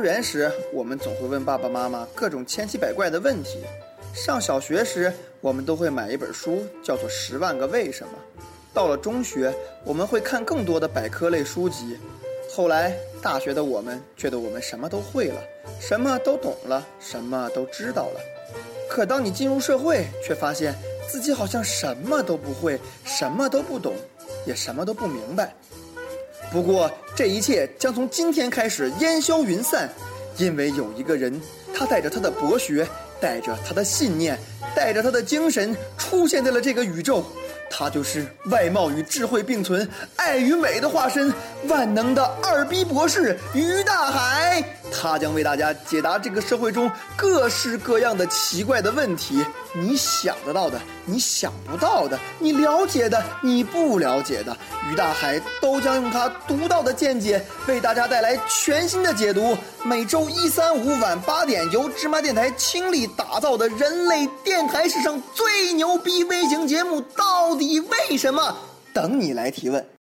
儿园时，我们总会问爸爸妈妈各种千奇百怪的问题；上小学时，我们都会买一本书，叫做《十万个为什么》；到了中学，我们会看更多的百科类书籍；后来大学的我们觉得我们什么都会了，什么都懂了，什么都知道了。可当你进入社会，却发现自己好像什么都不会，什么都不懂，也什么都不明白。不过，这一切将从今天开始烟消云散，因为有一个人，他带着他的博学，带着他的信念，带着他的精神，出现在了这个宇宙。他就是外貌与智慧并存、爱与美的化身，万能的二逼博士于大海。他将为大家解答这个社会中各式各样的奇怪的问题，你想得到的，你想不到的，你了解的，你不了解的，于大海都将用他独到的见解为大家带来全新的解读。每周一、三、五晚八点，由芝麻电台倾力打造的人类电台史上最牛逼微型节目，到底为什么？等你来提问。